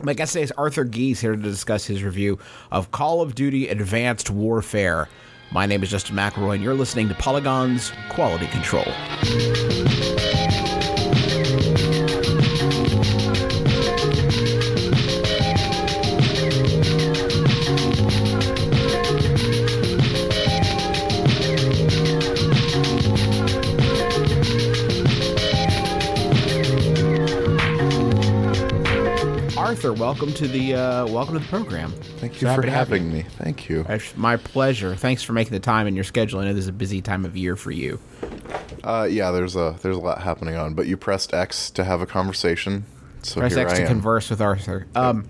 My guest today is Arthur Gies here to discuss his review of Call of Duty Advanced Warfare. My name is Justin McElroy, and you're listening to Polygon's Quality Control. Arthur, welcome to the uh, welcome to the program. Thank you happy for to have having me. Thank you. It's my pleasure. Thanks for making the time in your schedule. I know this is a busy time of year for you. Uh, yeah, there's a there's a lot happening on, but you pressed X to have a conversation, so Press here X I to am. converse with Arthur. Um,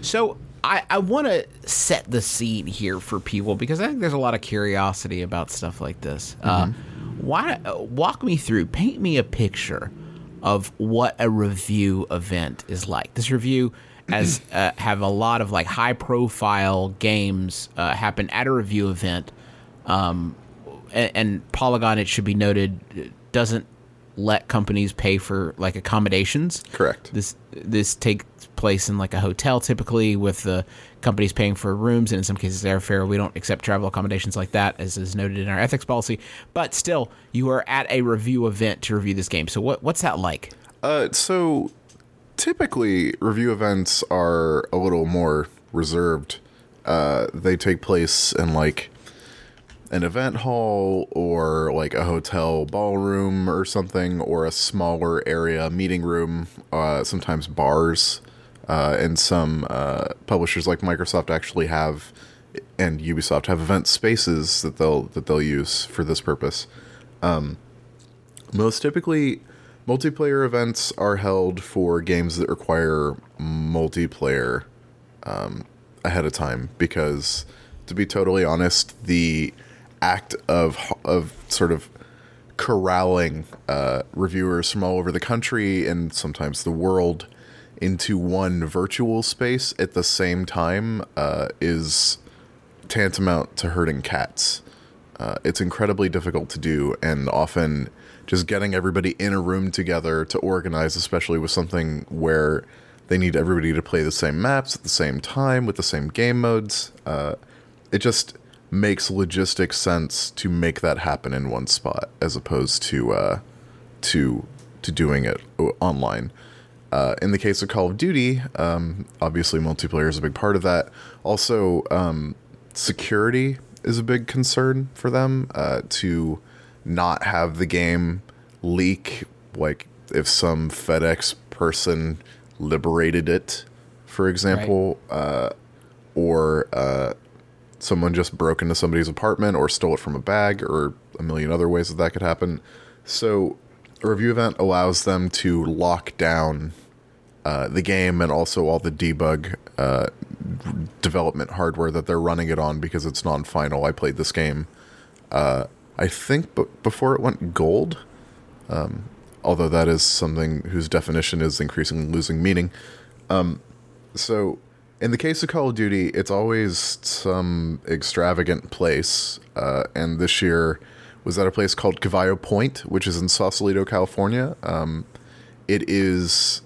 so I, I want to set the scene here for people because I think there's a lot of curiosity about stuff like this. Uh, why uh, walk me through, paint me a picture of what a review event is like. This review as uh, have a lot of like high profile games uh, happen at a review event. Um, and, and Polygon, it should be noted, doesn't let companies pay for like accommodations. Correct. This this takes place in like a hotel typically with the companies paying for rooms and in some cases airfare. We don't accept travel accommodations like that as is noted in our ethics policy. But still, you are at a review event to review this game. So what what's that like? Uh, so typically review events are a little more reserved. Uh, they take place in like an event hall or like a hotel ballroom or something, or a smaller area meeting room. Uh, sometimes bars, uh, and some uh, publishers like Microsoft actually have, and Ubisoft have event spaces that they'll that they'll use for this purpose. Most typically, multiplayer events are held for games that require multiplayer um, ahead of time because, to be totally honest, the act of of sort of corralling uh, reviewers from all over the country and sometimes the world into one virtual space at the same time uh, is tantamount to herding cats. Uh, it's incredibly difficult to do, and often just getting everybody in a room together to organize, especially with something where they need everybody to play the same maps at the same time with the same game modes. Uh, it just makes logistic sense to make that happen in one spot as opposed to uh, to to doing it online. Uh, in the case of Call of Duty, um, obviously multiplayer is a big part of that. Also, um, security is a big concern for them uh, to not have the game leak. Like if some FedEx person liberated it, for example, uh, or uh, someone just broke into somebody's apartment or stole it from a bag, or a million other ways that that could happen. So, a review event allows them to lock down uh, the game and also all the debug uh, development hardware that they're running it on because it's non-final. I played this game, uh, I think, b- before it went gold. Um, although that is something whose definition is increasingly losing meaning. Um, so, in the case of Call of Duty, it's always some extravagant place, uh, and this year was at a place called Cavallo Point, which is in Sausalito, California. Um, it is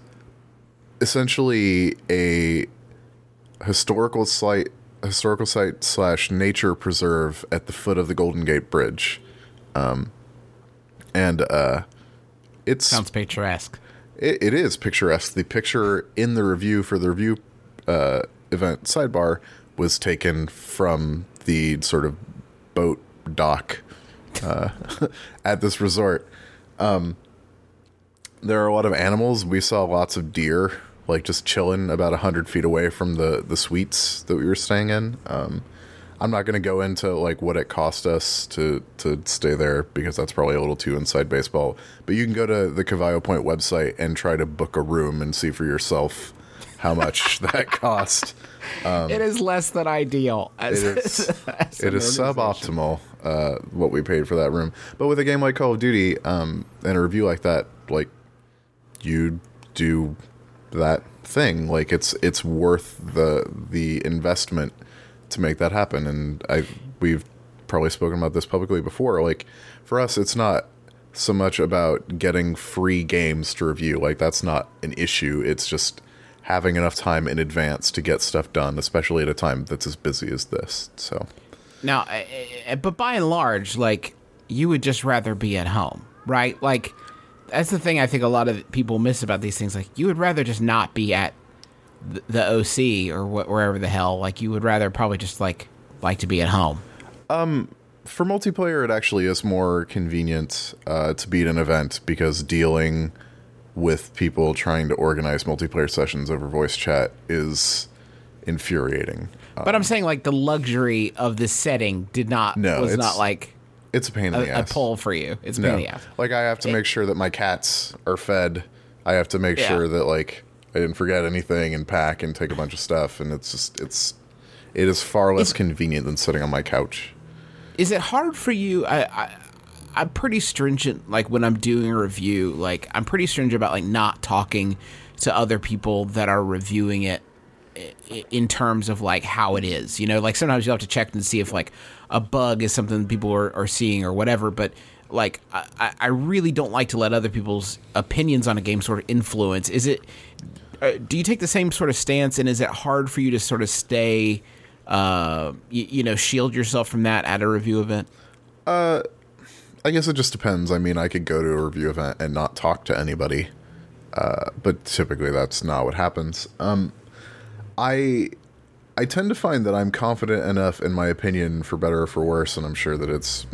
essentially a historical site historical site slash nature preserve at the foot of the Golden Gate Bridge. Um, and uh, it's Sounds picturesque. it, it is picturesque. The picture in the review for the review uh, event sidebar was taken from the sort of boat dock uh, at this resort. Um, there are a lot of animals. We saw lots of deer, like just chilling about hundred feet away from the the suites that we were staying in. Um, I'm not going to go into like what it cost us to to stay there because that's probably a little too inside baseball. But you can go to the Cavallo Point website and try to book a room and see for yourself how much that cost. it is less than ideal. As, It is it is suboptimal uh, what we paid for that room. But with a game like Call of Duty um, and a review like that, like you do that thing, like it's it's worth the the investment to make that happen. And I we've probably spoken about this publicly before. Like for us, it's not so much about getting free games to review. Like that's not an issue. It's just having enough time in advance to get stuff done, especially at a time that's as busy as this. So Now, uh, uh, but by and large, like you would just rather be at home, right? Like that's the thing I think a lot of people miss about these things. Like you would rather just not be at the, the OC or wh- wherever the hell. Like you would rather probably just like like to be at home. Um, for multiplayer, it actually is more convenient uh, to be at an event because dealing with people trying to organize multiplayer sessions over voice chat is infuriating. But I'm saying like the luxury of this setting did not No, was it's not like it's a pain in the ass. a pull for you. It's a pain in the ass. Like I have to make sure that my cats are fed. I have to make Yeah. sure that like I didn't forget anything and pack and take a bunch of stuff and it's just it's it is far less convenient than sitting on my couch. is it hard for you I, I i'm pretty stringent like when i'm doing a review like i'm pretty stringent about like not talking to other people that are reviewing it in terms of like how it is you know? Like sometimes you have to check and see if like a bug is something people are, are seeing or whatever but like I, I- really don't like to let other people's opinions on a game sort of influence. Is it uh, do you take the same sort of stance and is it hard for you to sort of stay uh, you, you know shield yourself from that at a review event I guess it just depends. I mean, I could go to a review event and not talk to anybody, uh, but typically that's not what happens. Um, I I tend to find that I'm confident enough in my opinion, for better or for worse, and I'm sure that it's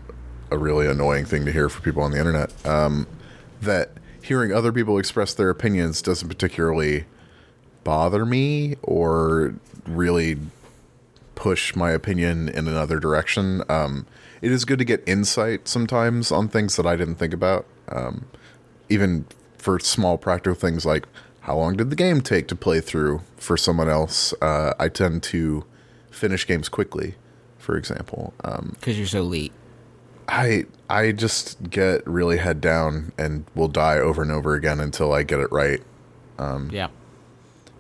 a really annoying thing to hear for people on the internet. Um, that hearing other people express their opinions doesn't particularly bother me or really push my opinion in another direction. Um, it is good to get insight sometimes on things that I didn't think about. Um, even for small practical things like how long did the game take to play through for someone else? Uh, I tend to finish games quickly, for example. Um, because you're so elite. I I just get really head down and will die over and over again until I get it right. yeah.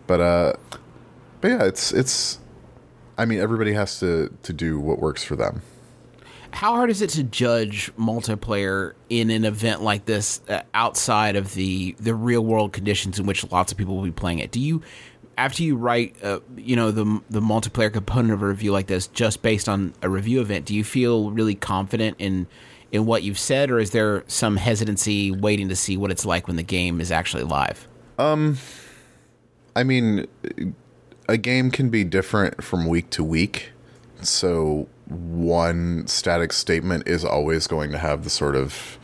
But uh, but yeah, it's it's. I mean, everybody has to to do what works for them. How hard is it to judge multiplayer in an event like this uh, outside of the the real world conditions in which lots of people will be playing it? Do you after you write uh, you know the the multiplayer component of a review like this just based on a review event, do you feel really confident in in what you've said or is there some hesitancy waiting to see what it's like when the game is actually live? Um I mean, a game can be different from week to week. So one static statement is always going to have the sort of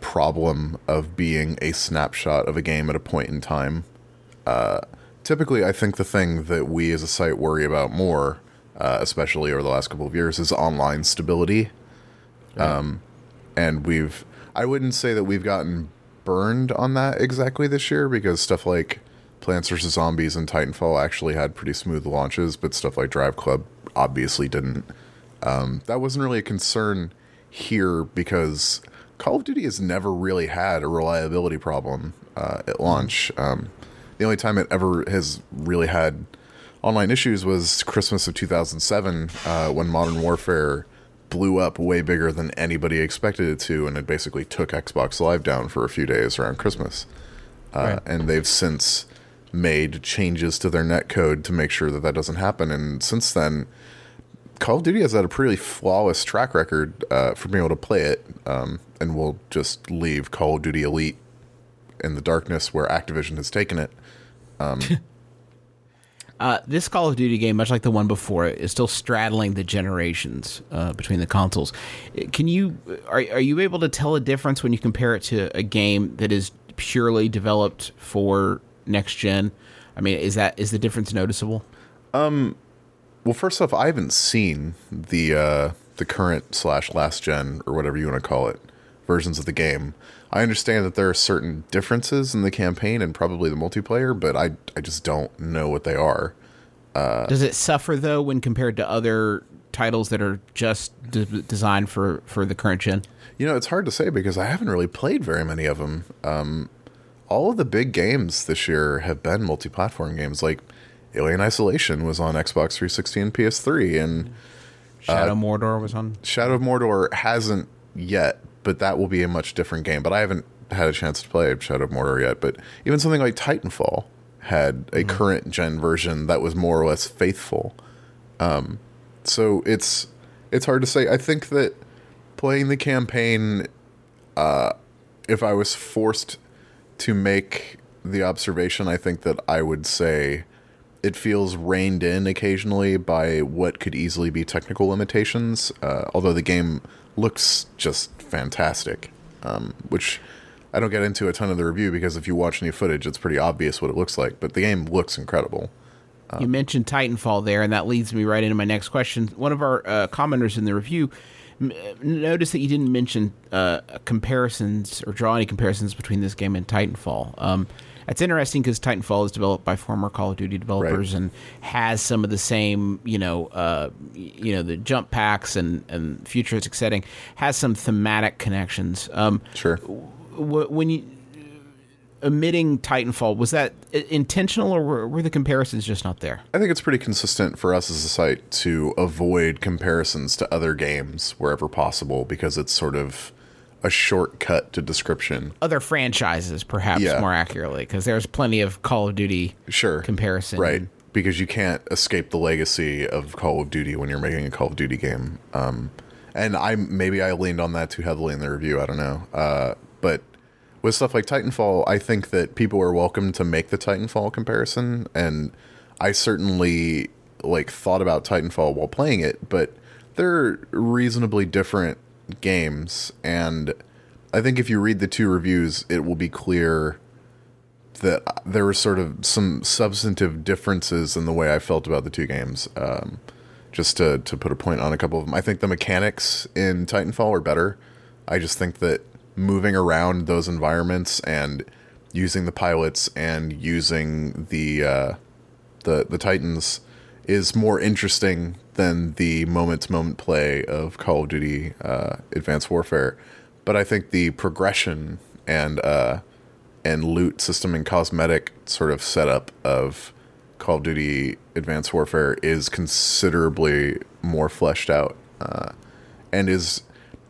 problem of being a snapshot of a game at a point in time. Uh, typically, I think the thing that we as a site worry about more, uh, especially over the last couple of years, is online stability. Um, and we've, I wouldn't say that we've gotten burned on that exactly this year because stuff like Plants vs. Zombies and Titanfall actually had pretty smooth launches, but stuff like Drive Club obviously didn't. Um, that wasn't really a concern here because Call of Duty has never really had a reliability problem uh, at launch. Um, the only time it ever has really had online issues was Christmas of 2007 uh, when Modern Warfare blew up way bigger than anybody expected it to, and it basically took Xbox Live down for a few days around Christmas. Uh, Right. And they've since made changes to their netcode to make sure that that doesn't happen. And since then, Call of Duty has had a pretty flawless track record uh, for being able to play it, um, and we'll just leave Call of Duty Elite in the darkness where Activision has taken it. Uh, this Call of Duty game, much like the one before it, is still straddling the generations uh, between the consoles. Uh, Can you are are you able to tell a difference when you compare it to a game that is purely developed for next gen? I mean, is that is the difference noticeable? Well, first off, I haven't seen the uh, the current slash last gen or whatever you want to call it versions of the game. I understand that there are certain differences in the campaign and probably the multiplayer, but I I just don't know what they are. Does it suffer though when compared to other titles that are just d- designed for for the current gen? You know, it's hard to say because I haven't really played very many of them. Um, all of the big games this year have been multi-platform games. Like Alien Isolation was on Xbox 360 and PS3, and Shadow Mordor was on. Shadow of Mordor hasn't yet, but that will be a much different game. But I haven't had a chance to play Shadow of Mordor yet. But even something like Titanfall had a current gen version that was more or less faithful. Um, so it's it's hard to say. I think that playing the campaign, uh, if I was forced to make the observation, I think that I would say it feels reined in occasionally by what could easily be technical limitations. Uh, although the game looks just fantastic, um, which I don't get into a ton of the review because if you watch any footage, it's pretty obvious what it looks like. But the game looks incredible. You mentioned Titanfall there, and that leads me right into my next question. One of our uh, commenters in the review m- noticed that you didn't mention uh, comparisons or draw any comparisons between this game and Titanfall. Um, it's interesting because Titanfall is developed by former Call of Duty developers Right. and has some of the same, you know, uh, you know, the jump packs and, and futuristic setting has some thematic connections. Um, Sure. wh- when you omitting Titanfall was that intentional or were, were the comparisons just not there? I think it's pretty consistent for us as a site to avoid comparisons to other games wherever possible because it's sort of a shortcut to description. Other franchises, perhaps Yeah. more accurately, because there's plenty of Call of Duty Sure. comparison. Right. Because you can't escape the legacy of Call of Duty when you're making a Call of Duty game. Um, and I maybe I leaned on that too heavily in the review. I don't know. Uh, but with stuff like Titanfall, I think that people are welcome to make the Titanfall comparison, and I certainly like thought about Titanfall while playing it. But they're reasonably different games, and I think if you read the two reviews, it will be clear that there were sort of some substantive differences in the way I felt about the two games. Um, just to to put a point on a couple of them, I think the mechanics in Titanfall are better. I just think that moving around those environments and using the pilots and using the uh, the the Titans is more interesting than the moment to moment play of Call of Duty uh, Advanced Warfare. But I think the progression and uh, and loot system and cosmetic sort of setup of Call of Duty Advanced Warfare is considerably more fleshed out, uh, and is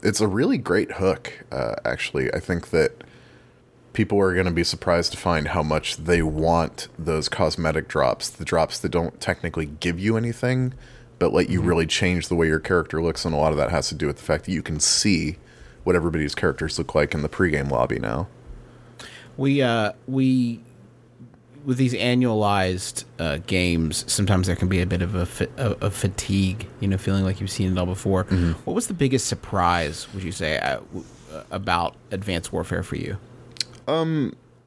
it's a really great hook. Uh, actually, I think that people are going to be surprised to find how much they want those cosmetic drops, the drops that don't technically give you anything, but let you really change the way your character looks. And a lot of that has to do with the fact that you can see what everybody's characters look like in the pregame lobby now. We uh we with these annualized uh, games, sometimes there can be a bit of a, fa- a, a fatigue, you know, feeling like you've seen it all before. What was the biggest surprise, would you say, uh, w- uh, about Advanced Warfare for you?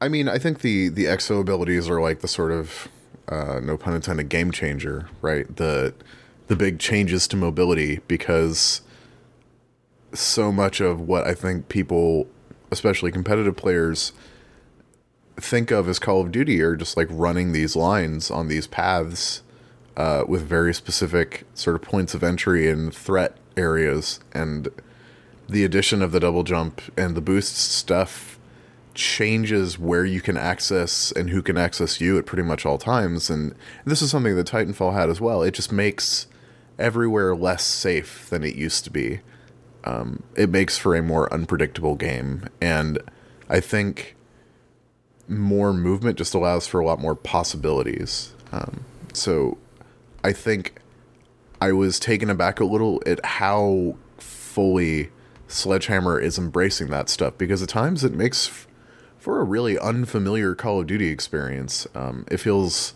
I mean, I think the the exo abilities are like the sort of uh, no pun intended game changer, right? The the big changes to mobility because so much of what I think people, especially competitive players, think of as Call of Duty are just like running these lines on these paths uh, with very specific sort of points of entry and threat areas, and the addition of the double jump and the boost stuff changes where you can access and who can access you at pretty much all times. And this is something that Titanfall had as well. It just makes everywhere less safe than it used to be. Um, it makes for a more unpredictable game. And I think more movement just allows for a lot more possibilities. Um, so I think I was taken aback a little at how fully Sledgehammer is embracing that stuff because at times it makes f- for a really unfamiliar Call of Duty experience. Um, it feels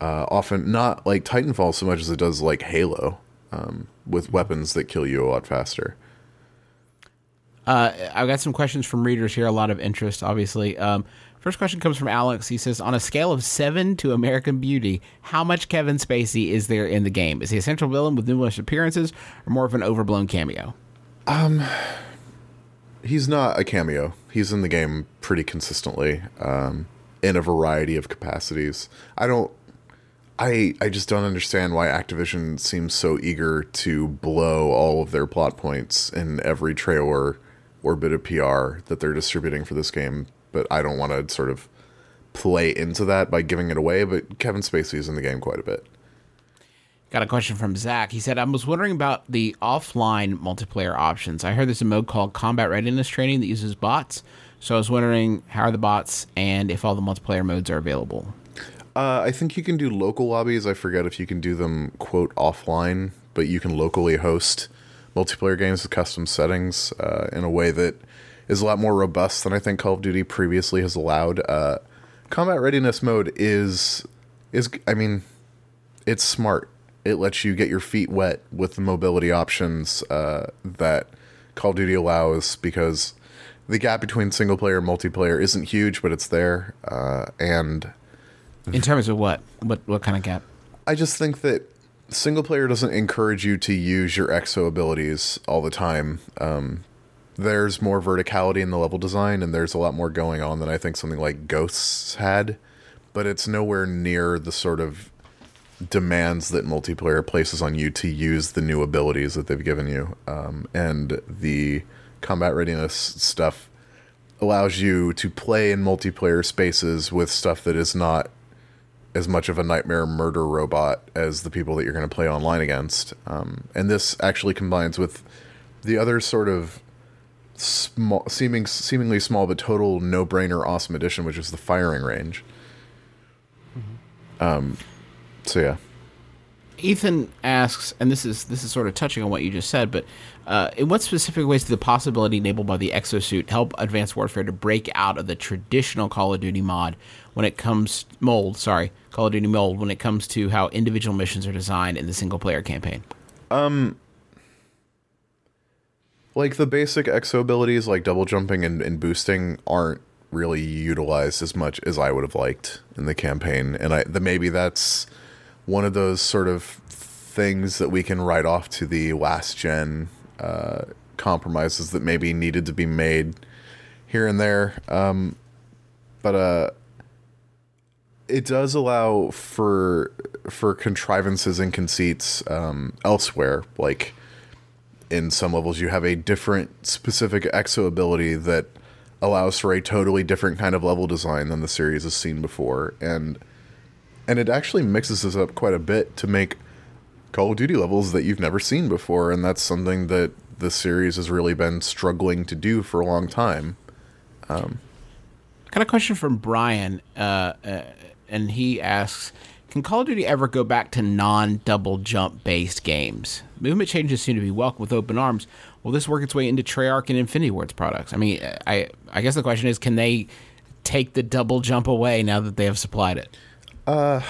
uh, often not like Titanfall so much as it does like Halo um, with weapons that kill you a lot faster. Uh, I've got some questions from readers here. A lot of interest, obviously. Um, first question comes from Alex. He says, "On a scale of seven to American Beauty, how much Kevin Spacey is there in the game? Is he a central villain with numerous appearances, or more of an overblown cameo?" Um, He's not a cameo. He's in the game pretty consistently um, in a variety of capacities. I don't. I I just don't understand why Activision seems so eager to blow all of their plot points in every trailer or bit of PR that they're distributing for this game. But I don't want to sort of play into that by giving it away. But Kevin Spacey is in the game quite a bit. Got a question from Zach. He said, I was wondering about the offline multiplayer options. I heard there's a mode called Combat Readiness Training that uses bots. So I was wondering how are the bots and if all the multiplayer modes are available. Uh, I think you can do local lobbies. I forget if you can do them quote offline, but you can locally host multiplayer games with custom settings uh, in a way that is a lot more robust than I think Call of Duty previously has allowed. Uh, combat readiness mode is is I mean, it's smart. It lets you get your feet wet with the mobility options uh, that Call of Duty allows because the gap between single player and multiplayer isn't huge, but it's there. Uh, and In terms of what? What what kind of gap? I just think that single player doesn't encourage you to use your exo abilities all the time. Um, there's more verticality in the level design, and there's a lot more going on than I think something like Ghosts had, but it's nowhere near the sort of demands that multiplayer places on you to use the new abilities that they've given you. Um, and the combat readiness stuff allows you to play in multiplayer spaces with stuff that is not as much of a nightmare murder robot as the people that you're going to play online against. Um, and this actually combines with the other sort of small, seeming seemingly small but total no-brainer awesome addition, which is the firing range. Um, so yeah, Ethan asks, and this is this is sort of touching on what you just said, but uh, in what specific ways do the possibility enabled by the exosuit help Advanced Warfare to break out of the traditional Call of Duty mod when it comes mold? Sorry, Call of Duty mold when it comes to how individual missions are designed in the single player campaign. Um like the basic exo abilities like double jumping and, and boosting aren't really utilized as much as I would have liked in the campaign, and I the maybe that's one of those sort of things that we can write off to the last gen uh, compromises that maybe needed to be made here and there. Um, but uh, it does allow for for contrivances and conceits um, elsewhere, like in some levels you have a different specific exo ability that allows for a totally different kind of level design than the series has seen before and and it actually mixes this up quite a bit to make Call of Duty levels that you've never seen before and that's something that the series has really been struggling to do for a long time. Got a question from Brian, uh, uh, and he asks, "Can Call of Duty ever go back to non-double jump based games? Movement changes seem to be welcome with open arms. Will this work its way into Treyarch and Infinity Ward's products? I mean, I I guess the question is, can they take the double jump away now that they have supplied it? Uh,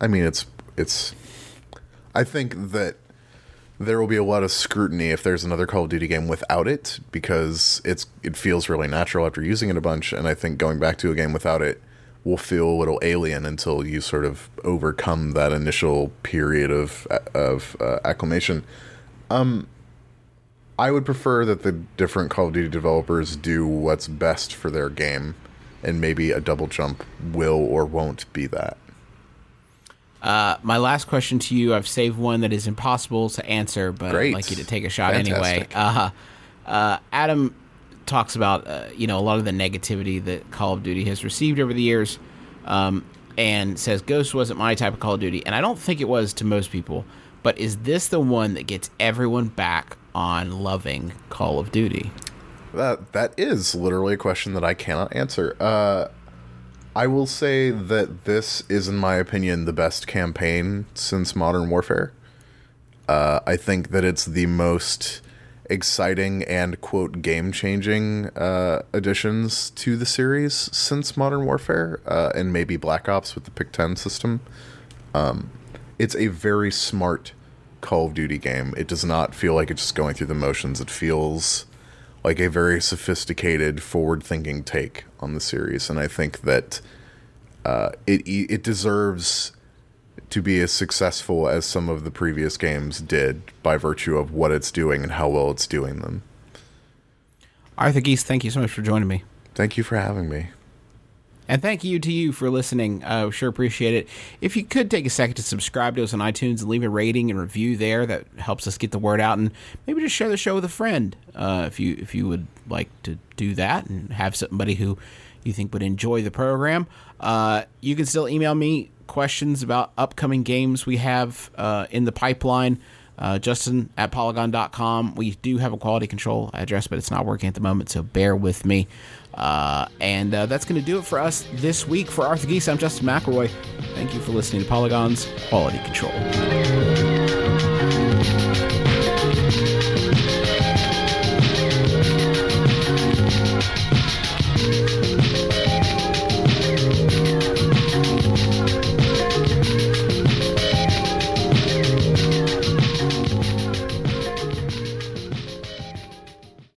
I mean, it's it's. I think that there will be a lot of scrutiny if there's another Call of Duty game without it because it's it feels really natural after using it a bunch, and I think going back to a game without it will feel a little alien until you sort of overcome that initial period of of uh, acclimation. Um, I would prefer that the different Call of Duty developers do what's best for their game, and maybe a double jump will or won't be that. Uh, my last question to you, I've saved one that is impossible to answer, but Great. I'd like you to take a shot anyway. Uh, uh, Adam talks about uh, you know a lot of the negativity that Call of Duty has received over the years, um, and says Ghost wasn't my type of Call of Duty, and I don't think it was to most people. But is this the one that gets everyone back on loving Call of Duty? That that is literally a question that I cannot answer. Uh, I will say that this is, in my opinion, the best campaign since Modern Warfare. Uh, I think that it's the most exciting and quote game changing uh, additions to the series since Modern Warfare, uh, and maybe Black Ops with the Pick Ten system. Um, it's a very smart Call of Duty game. It does not feel like it's just going through the motions. It feels like a very sophisticated, forward-thinking take on the series, and I think that uh, it it deserves to be as successful as some of the previous games did by virtue of what it's doing and how well it's doing them. Arthur Gies, thank you so much for joining me. Thank you for having me. And thank you to you for listening. I sure appreciate it. If you could take a second to subscribe to us on iTunes and leave a rating and review there, that helps us get the word out. And maybe just share the show with a friend uh, if you if you would like to do that and have somebody who you think would enjoy the program. Uh, you can still email me questions about upcoming games we have uh, in the pipeline. Uh, Justin at polygon.com. We do have a quality control address, but it's not working at the moment, so bear with me. Uh, and uh, that's going to do it for us this week. For Arthur Gies, I'm Justin McElroy. Thank you for listening to Polygon's Quality Control.